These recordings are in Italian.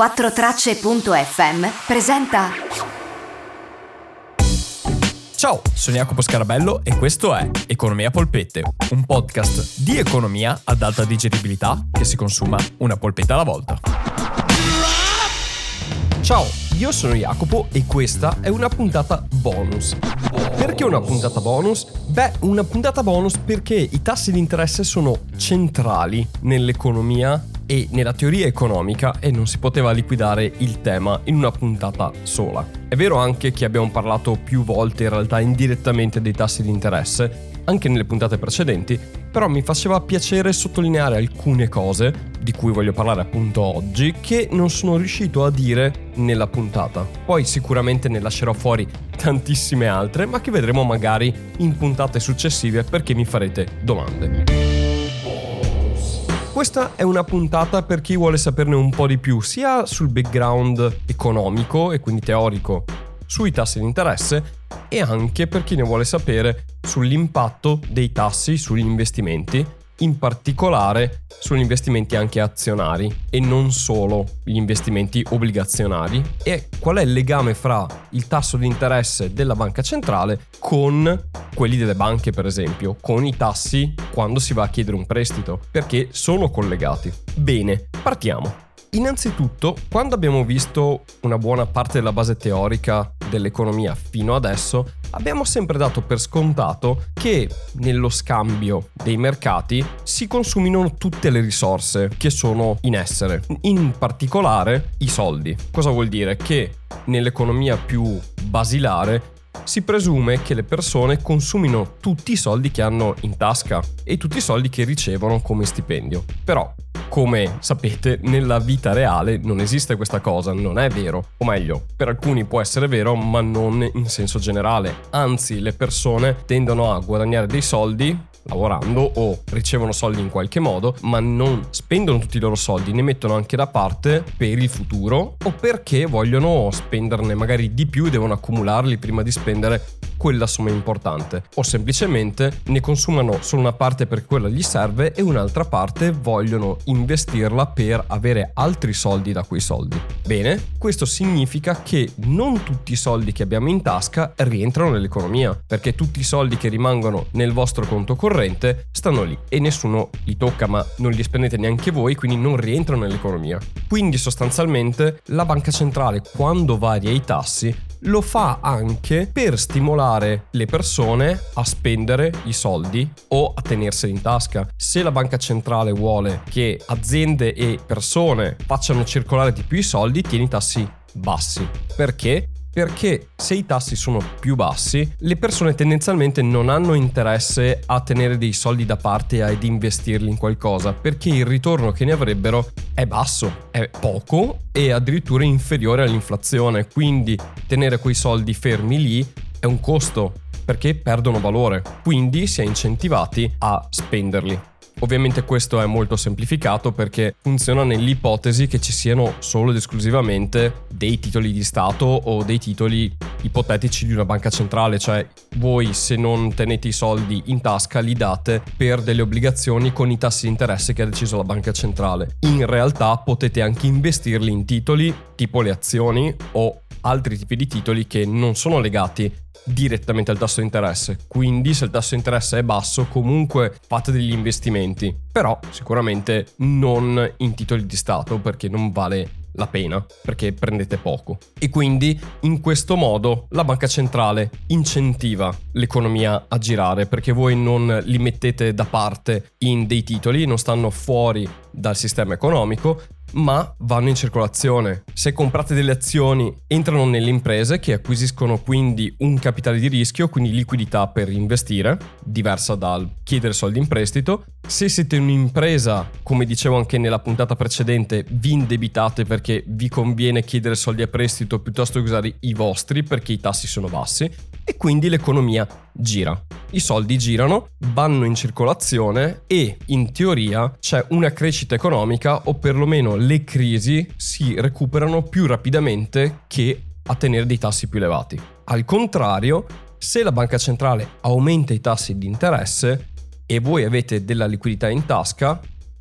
4tracce.fm presenta Ciao, sono Jacopo Scarabello e questo è Economia Polpette, un podcast di economia ad alta digeribilità che si consuma una polpetta alla volta. Ciao, io sono Jacopo e questa è una puntata bonus. Perché una puntata bonus? Beh, una puntata bonus perché i tassi di interesse sono centrali nell'economia e nella teoria economica e non si poteva liquidare il tema in una puntata sola. È vero anche che abbiamo parlato più volte in realtà indirettamente dei tassi di interesse, anche nelle puntate precedenti, però mi faceva piacere sottolineare alcune cose, di cui voglio parlare appunto oggi, che non sono riuscito a dire nella puntata. Poi sicuramente ne lascerò fuori tantissime altre, ma che vedremo magari in puntate successive perché mi farete domande. Questa è una puntata per chi vuole saperne un po' di più, sia sul background economico e quindi teorico sui tassi di interesse e anche per chi ne vuole sapere sull'impatto dei tassi sugli investimenti in particolare sugli investimenti anche azionari e non solo gli investimenti obbligazionari e qual è il legame fra il tasso di interesse della banca centrale con quelli delle banche per esempio, con i tassi quando si va a chiedere un prestito, perché sono collegati. Bene, partiamo. Innanzitutto, quando abbiamo visto una buona parte della base teorica dell'economia fino adesso, abbiamo sempre dato per scontato che nello scambio dei mercati si consumino tutte le risorse che sono in essere, in particolare i soldi. Cosa vuol dire? Che nell'economia più basilare si presume che le persone consumino tutti i soldi che hanno in tasca e tutti i soldi che ricevono come stipendio. Però come sapete, nella vita reale non esiste questa cosa, non è vero. O meglio, per alcuni può essere vero, ma non in senso generale. Anzi, le persone tendono a guadagnare dei soldi lavorando o ricevono soldi in qualche modo, ma non spendono tutti i loro soldi, ne mettono anche da parte per il futuro o perché vogliono spenderne magari di più e devono accumularli prima di spendere quella somma importante o semplicemente ne consumano solo una parte perché quella gli serve e un'altra parte vogliono investirla per avere altri soldi da quei soldi. Bene, questo significa che non tutti i soldi che abbiamo in tasca rientrano nell'economia, perché tutti i soldi che rimangono nel vostro conto corrente stanno lì e nessuno li tocca, ma non li spendete neanche voi, quindi non rientrano nell'economia. Quindi sostanzialmente la banca centrale quando varia i tassi lo fa anche per stimolare le persone a spendere i soldi o a tenerseli in tasca. Se la banca centrale vuole che aziende e persone facciano circolare di più i soldi, tieni i tassi bassi. Perché? Perché se i tassi sono più bassi, le persone tendenzialmente non hanno interesse a tenere dei soldi da parte ed investirli in qualcosa, perché il ritorno che ne avrebbero è basso, è poco e addirittura inferiore all'inflazione. Quindi tenere quei soldi fermi lì è un costo perché perdono valore, quindi si è incentivati a spenderli. Ovviamente questo è molto semplificato perché funziona nell'ipotesi che ci siano solo ed esclusivamente dei titoli di Stato o dei titoli ipotetici di una banca centrale, cioè voi se non tenete i soldi in tasca li date per delle obbligazioni con i tassi di interesse che ha deciso la banca centrale. In realtà potete anche investirli in titoli tipo le azioni o altri tipi di titoli che non sono legati direttamente al tasso di interesse. Quindi se il tasso di interesse è basso, comunque fate degli investimenti, però sicuramente non in titoli di Stato perché non vale la pena perché prendete poco. E quindi in questo modo la banca centrale incentiva l'economia a girare perché voi non li mettete da parte in dei titoli, non stanno fuori dal sistema economico, ma vanno in circolazione. Se comprate delle azioni, entrano nelle imprese che acquisiscono quindi un capitale di rischio, quindi liquidità per investire, diversa dal chiedere soldi in prestito. Se siete un'impresa, come dicevo anche nella puntata precedente, vi indebitate perché vi conviene chiedere soldi a prestito piuttosto che usare i vostri perché i tassi sono bassi e quindi l'economia gira. I soldi girano, vanno in circolazione e in teoria c'è una crescita economica o perlomeno le crisi si recuperano più rapidamente che a tenere dei tassi più elevati. Al contrario, se la banca centrale aumenta i tassi di interesse e voi avete della liquidità in tasca,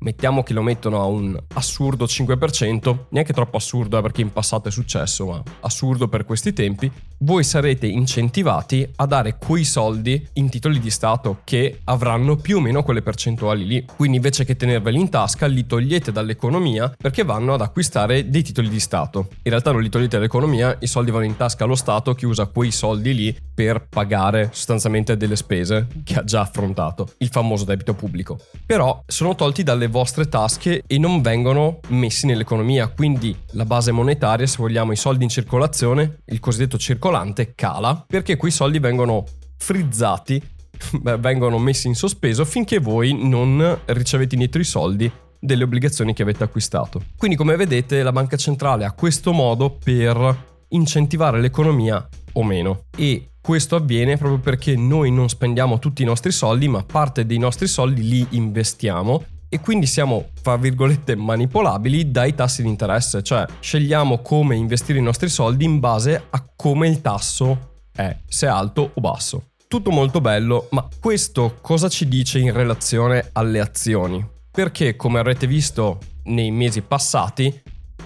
mettiamo che lo mettono a un assurdo 5%, neanche troppo assurdo eh, perché in passato è successo, ma assurdo per questi tempi, voi sarete incentivati a dare quei soldi in titoli di Stato che avranno più o meno quelle percentuali lì. Quindi invece che tenerveli in tasca, li togliete dall'economia perché vanno ad acquistare dei titoli di Stato. In realtà non li togliete dall'economia, i soldi vanno in tasca allo Stato che usa quei soldi lì per pagare sostanzialmente delle spese che ha già affrontato, il famoso debito pubblico. Però sono tolti dalle vostre tasche e non vengono messi nell'economia, quindi la base monetaria, se vogliamo i soldi in circolazione, il cosiddetto circolante cala perché quei soldi vengono frizzati, vengono messi in sospeso finché voi non ricevete indietro i soldi delle obbligazioni che avete acquistato. Quindi come vedete la banca centrale ha questo modo per incentivare l'economia o meno e questo avviene proprio perché noi non spendiamo tutti i nostri soldi, ma parte dei nostri soldi li investiamo e quindi siamo, fra virgolette, manipolabili dai tassi di interesse, cioè scegliamo come investire i nostri soldi in base a come il tasso è, se è alto o basso. Tutto molto bello, ma questo cosa ci dice in relazione alle azioni? Perché, come avrete visto nei mesi passati,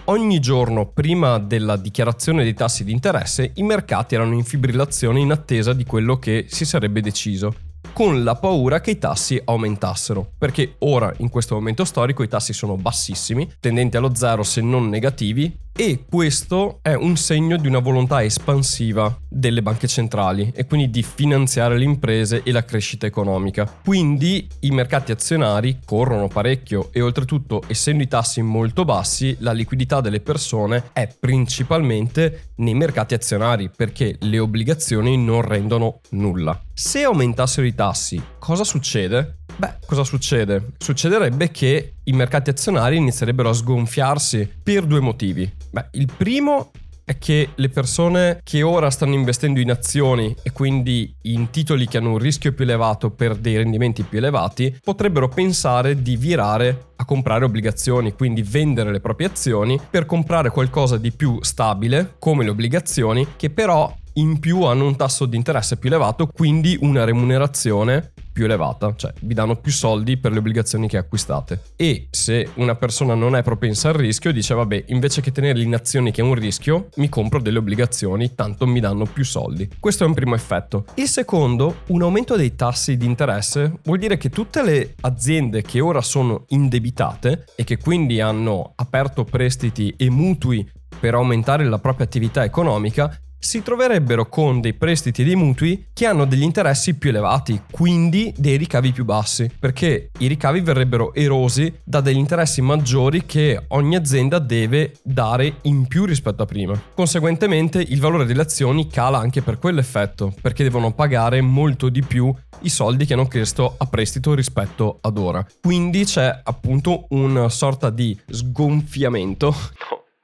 Ogni giorno prima della dichiarazione dei tassi di interesse i mercati erano in fibrillazione in attesa di quello che si sarebbe deciso, con la paura che i tassi aumentassero, perché ora in questo momento storico i tassi sono bassissimi, tendenti allo zero se non negativi, e questo è un segno di una volontà espansiva delle banche centrali e quindi di finanziare le imprese e la crescita economica. Quindi i mercati azionari corrono parecchio e oltretutto essendo i tassi molto bassi la liquidità delle persone è principalmente nei mercati azionari perché le obbligazioni non rendono nulla. Se aumentassero i tassi, cosa succede? Beh, cosa succede? Succederebbe che i mercati azionari inizierebbero a sgonfiarsi per due motivi. Beh, il primo è che le persone che ora stanno investendo in azioni e quindi in titoli che hanno un rischio più elevato per dei rendimenti più elevati potrebbero pensare di virare a comprare obbligazioni, quindi vendere le proprie azioni per comprare qualcosa di più stabile come le obbligazioni che però in più hanno un tasso di interesse più elevato, quindi una remunerazione più elevata, cioè vi danno più soldi per le obbligazioni che acquistate. E se una persona non è propensa al rischio, dice vabbè, invece che tenerli in azioni che è un rischio, mi compro delle obbligazioni, tanto mi danno più soldi. Questo è un primo effetto. Il secondo, un aumento dei tassi di interesse vuol dire che tutte le aziende che ora sono indebitate e che quindi hanno aperto prestiti e mutui per aumentare la propria attività economica si troverebbero con dei prestiti e dei mutui che hanno degli interessi più elevati, quindi dei ricavi più bassi, perché i ricavi verrebbero erosi da degli interessi maggiori che ogni azienda deve dare in più rispetto a prima. Conseguentemente il valore delle azioni cala anche per quell'effetto, perché devono pagare molto di più i soldi che hanno chiesto a prestito rispetto ad ora. Quindi c'è appunto una sorta di sgonfiamento.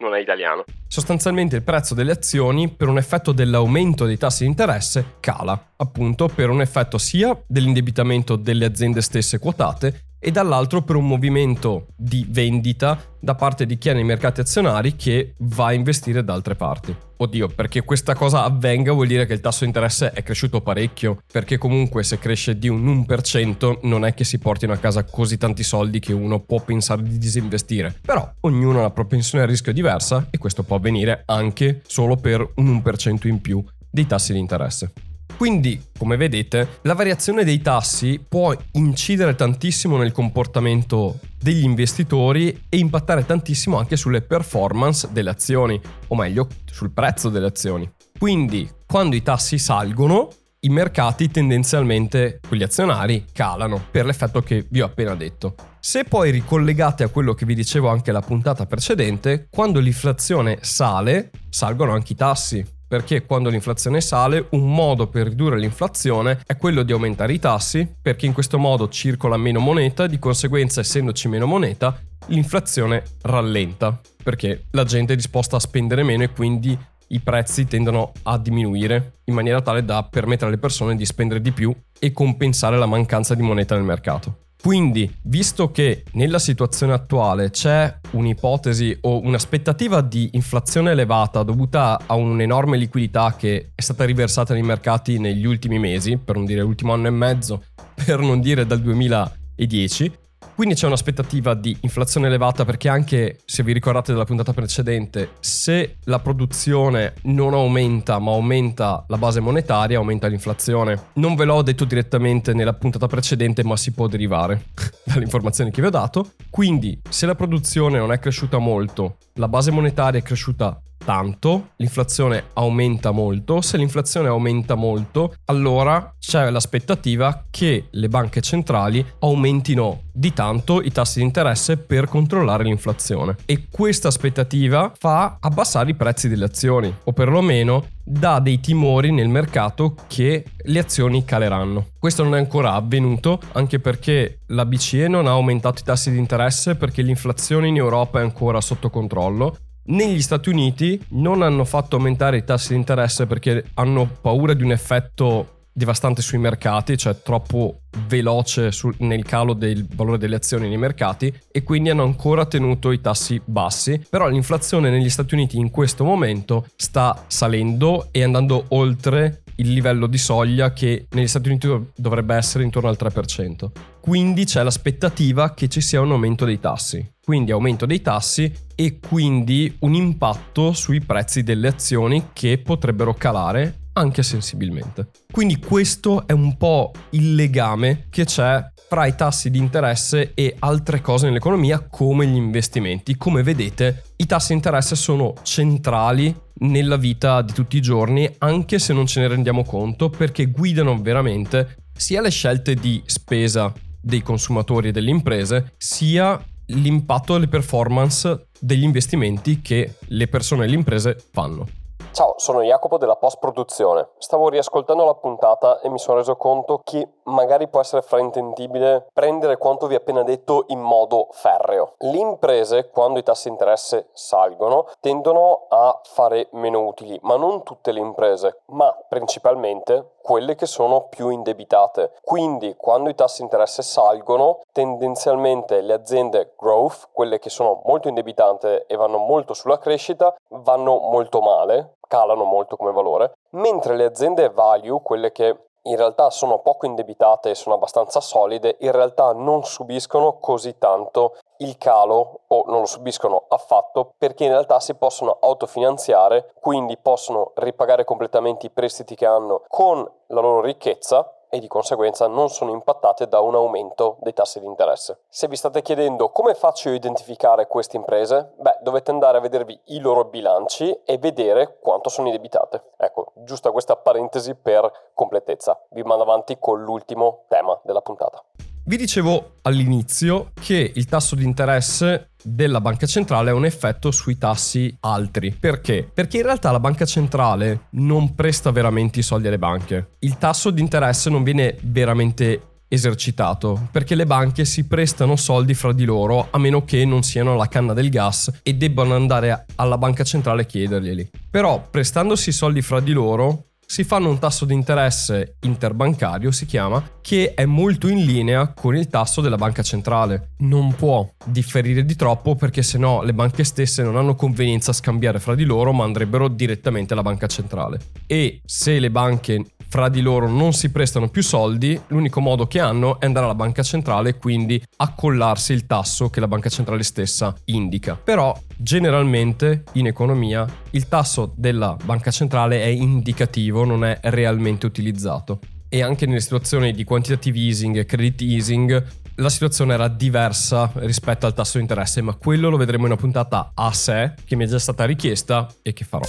No non è italiano. Sostanzialmente il prezzo delle azioni, per un effetto dell'aumento dei tassi di interesse, cala, appunto per un effetto sia dell'indebitamento delle aziende stesse quotate, e dall'altro per un movimento di vendita da parte di chi è nei mercati azionari che va a investire da altre parti. Oddio, perché questa cosa avvenga vuol dire che il tasso di interesse è cresciuto parecchio, perché comunque se cresce di un 1% non è che si portino a casa così tanti soldi che uno può pensare di disinvestire. Però ognuno ha una propensione al rischio diversa e questo può avvenire anche solo per un 1% in più dei tassi di interesse. Quindi, come vedete, la variazione dei tassi può incidere tantissimo nel comportamento degli investitori e impattare tantissimo anche sulle performance delle azioni, o meglio, sul prezzo delle azioni. Quindi, quando i tassi salgono, i mercati tendenzialmente, quelli azionari, calano per l'effetto che vi ho appena detto. Se poi ricollegate a quello che vi dicevo anche la puntata precedente, quando l'inflazione sale, salgono anche i tassi perché quando l'inflazione sale un modo per ridurre l'inflazione è quello di aumentare i tassi, perché in questo modo circola meno moneta, di conseguenza essendoci meno moneta l'inflazione rallenta, perché la gente è disposta a spendere meno e quindi i prezzi tendono a diminuire in maniera tale da permettere alle persone di spendere di più e compensare la mancanza di moneta nel mercato. Quindi, visto che nella situazione attuale c'è un'ipotesi o un'aspettativa di inflazione elevata dovuta a un'enorme liquidità che è stata riversata nei mercati negli ultimi mesi, per non dire l'ultimo anno e mezzo, per non dire dal 2010, Quindi c'è un'aspettativa di inflazione elevata perché anche, se vi ricordate della puntata precedente, se la produzione non aumenta ma aumenta la base monetaria, aumenta l'inflazione. Non ve l'ho detto direttamente nella puntata precedente ma si può derivare dalle informazioni che vi ho dato. Quindi se la produzione non è cresciuta molto, la base monetaria è cresciuta tanto, l'inflazione aumenta molto, se l'inflazione aumenta molto, allora c'è l'aspettativa che le banche centrali aumentino di tanto i tassi di interesse per controllare l'inflazione. E questa aspettativa fa abbassare i prezzi delle azioni, o perlomeno dà dei timori nel mercato che le azioni caleranno. Questo non è ancora avvenuto, anche perché la BCE non ha aumentato i tassi di interesse perché l'inflazione in Europa è ancora sotto controllo negli Stati Uniti non hanno fatto aumentare i tassi di interesse perché hanno paura di un effetto devastante sui mercati, cioè troppo veloce sul, nel calo del valore delle azioni nei mercati e quindi hanno ancora tenuto i tassi bassi, però l'inflazione negli Stati Uniti in questo momento sta salendo e andando oltre il livello di soglia che negli Stati Uniti dovrebbe essere intorno al 3%. Quindi c'è l'aspettativa che ci sia un aumento dei tassi. Quindi aumento dei tassi e quindi un impatto sui prezzi delle azioni che potrebbero calare anche sensibilmente. Quindi questo è un po' il legame che c'è fra i tassi di interesse e altre cose nell'economia come gli investimenti. Come vedete, i tassi di interesse sono centrali nella vita di tutti i giorni, anche se non ce ne rendiamo conto, perché guidano veramente sia le scelte di spesa dei consumatori e delle imprese, sia l'impatto delle performance degli investimenti che le persone e le imprese fanno. Ciao, sono Jacopo della post produzione. Stavo riascoltando la puntata e mi sono reso conto che magari può essere fraintendibile prendere quanto vi ho appena detto in modo ferreo. Le imprese, quando i tassi di interesse salgono, tendono a fare meno utili, ma non tutte le imprese, ma principalmente quelle che sono più indebitate. Quindi, quando i tassi di interesse salgono, tendenzialmente le aziende growth, quelle che sono molto indebitate e vanno molto sulla crescita, vanno molto male, calano molto come valore, mentre le aziende value, quelle che in realtà sono poco indebitate e sono abbastanza solide, in realtà non subiscono così tanto il calo o non lo subiscono affatto perché in realtà si possono autofinanziare, quindi possono ripagare completamente i prestiti che hanno con la loro ricchezza e di conseguenza non sono impattate da un aumento dei tassi di interesse. Se vi state chiedendo come faccio a identificare queste imprese, beh, dovete andare a vedervi i loro bilanci e vedere quanto sono indebitate. Ecco, giusta questa parentesi per completezza. Vi mando avanti con l'ultimo tema della puntata. Vi dicevo all'inizio che il tasso di interesse della banca centrale ha un effetto sui tassi altri. Perché? Perché in realtà la banca centrale non presta veramente i soldi alle banche. Il tasso di interesse non viene veramente esercitato perché le banche si prestano soldi fra di loro a meno che non siano alla canna del gas e debbano andare alla banca centrale a chiederglieli. Però prestandosi soldi fra di loro si fanno un tasso di interesse interbancario, si chiama, che è molto in linea con il tasso della banca centrale. Non può differire di troppo perché sennò le banche stesse non hanno convenienza a scambiare fra di loro ma andrebbero direttamente alla banca centrale. E se le banche fra di loro non si prestano più soldi, l'unico modo che hanno è andare alla banca centrale e quindi accollarsi il tasso che la banca centrale stessa indica. Però generalmente in economia il tasso della banca centrale è indicativo, non è realmente utilizzato. E anche nelle situazioni di quantitative easing e credit easing la situazione era diversa rispetto al tasso di interesse, ma quello lo vedremo in una puntata a sé che mi è già stata richiesta e che farò.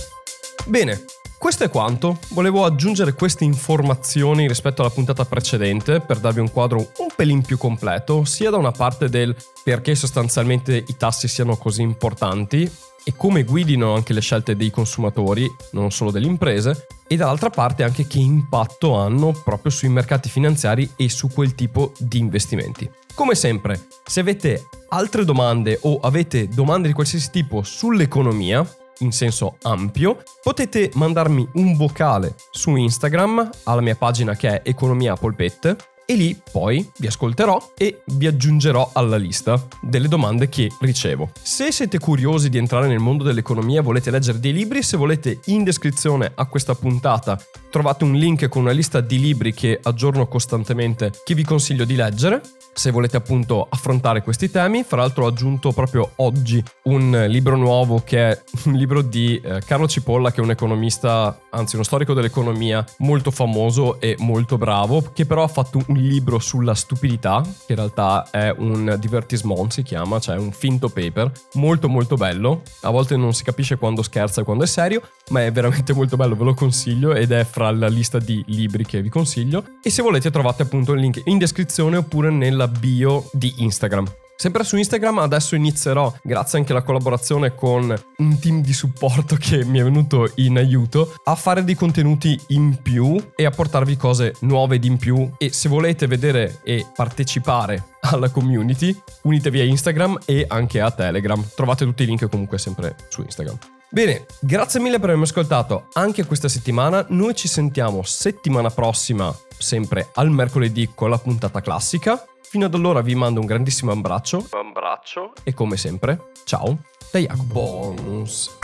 Bene, questo è quanto. Volevo aggiungere queste informazioni rispetto alla puntata precedente per darvi un quadro un pelin più completo, sia da una parte del perché sostanzialmente i tassi siano così importanti e come guidino anche le scelte dei consumatori, non solo delle imprese, e dall'altra parte anche che impatto hanno proprio sui mercati finanziari e su quel tipo di investimenti. Come sempre, se avete altre domande o avete domande di qualsiasi tipo sull'economia, in senso ampio, potete mandarmi un vocale su Instagram alla mia pagina che è Economia Polpette e lì poi vi ascolterò e vi aggiungerò alla lista delle domande che ricevo. Se siete curiosi di entrare nel mondo dell'economia volete leggere dei libri, se volete in descrizione a questa puntata trovate un link con una lista di libri che aggiorno costantemente che vi consiglio di leggere se volete appunto affrontare questi temi. Fra l'altro ho aggiunto proprio oggi un libro nuovo che è un libro di eh, Carlo Cipolla che è un economista, anzi uno storico dell'economia molto famoso e molto bravo, che però ha fatto un libro sulla stupidità, che in realtà è un divertissement si chiama, cioè un finto paper, molto molto bello. A volte non si capisce quando scherza e quando è serio, ma è veramente molto bello, ve lo consiglio ed è fra la lista di libri che vi consiglio. E se volete trovate appunto il link in descrizione oppure nella bio di Instagram. Sempre su Instagram adesso inizierò, grazie anche alla collaborazione con un team di supporto che mi è venuto in aiuto, a fare dei contenuti in più e a portarvi cose nuove ed in più. E se volete vedere e partecipare alla community, unitevi a Instagram e anche a Telegram. Trovate tutti i link comunque sempre su Instagram. Bene, grazie mille per avermi ascoltato anche questa settimana. Noi ci sentiamo settimana prossima, sempre al mercoledì con la puntata classica. Fino ad allora vi mando un grandissimo abbraccio. Un abbraccio. E come sempre, ciao da Jacopo. Bonus.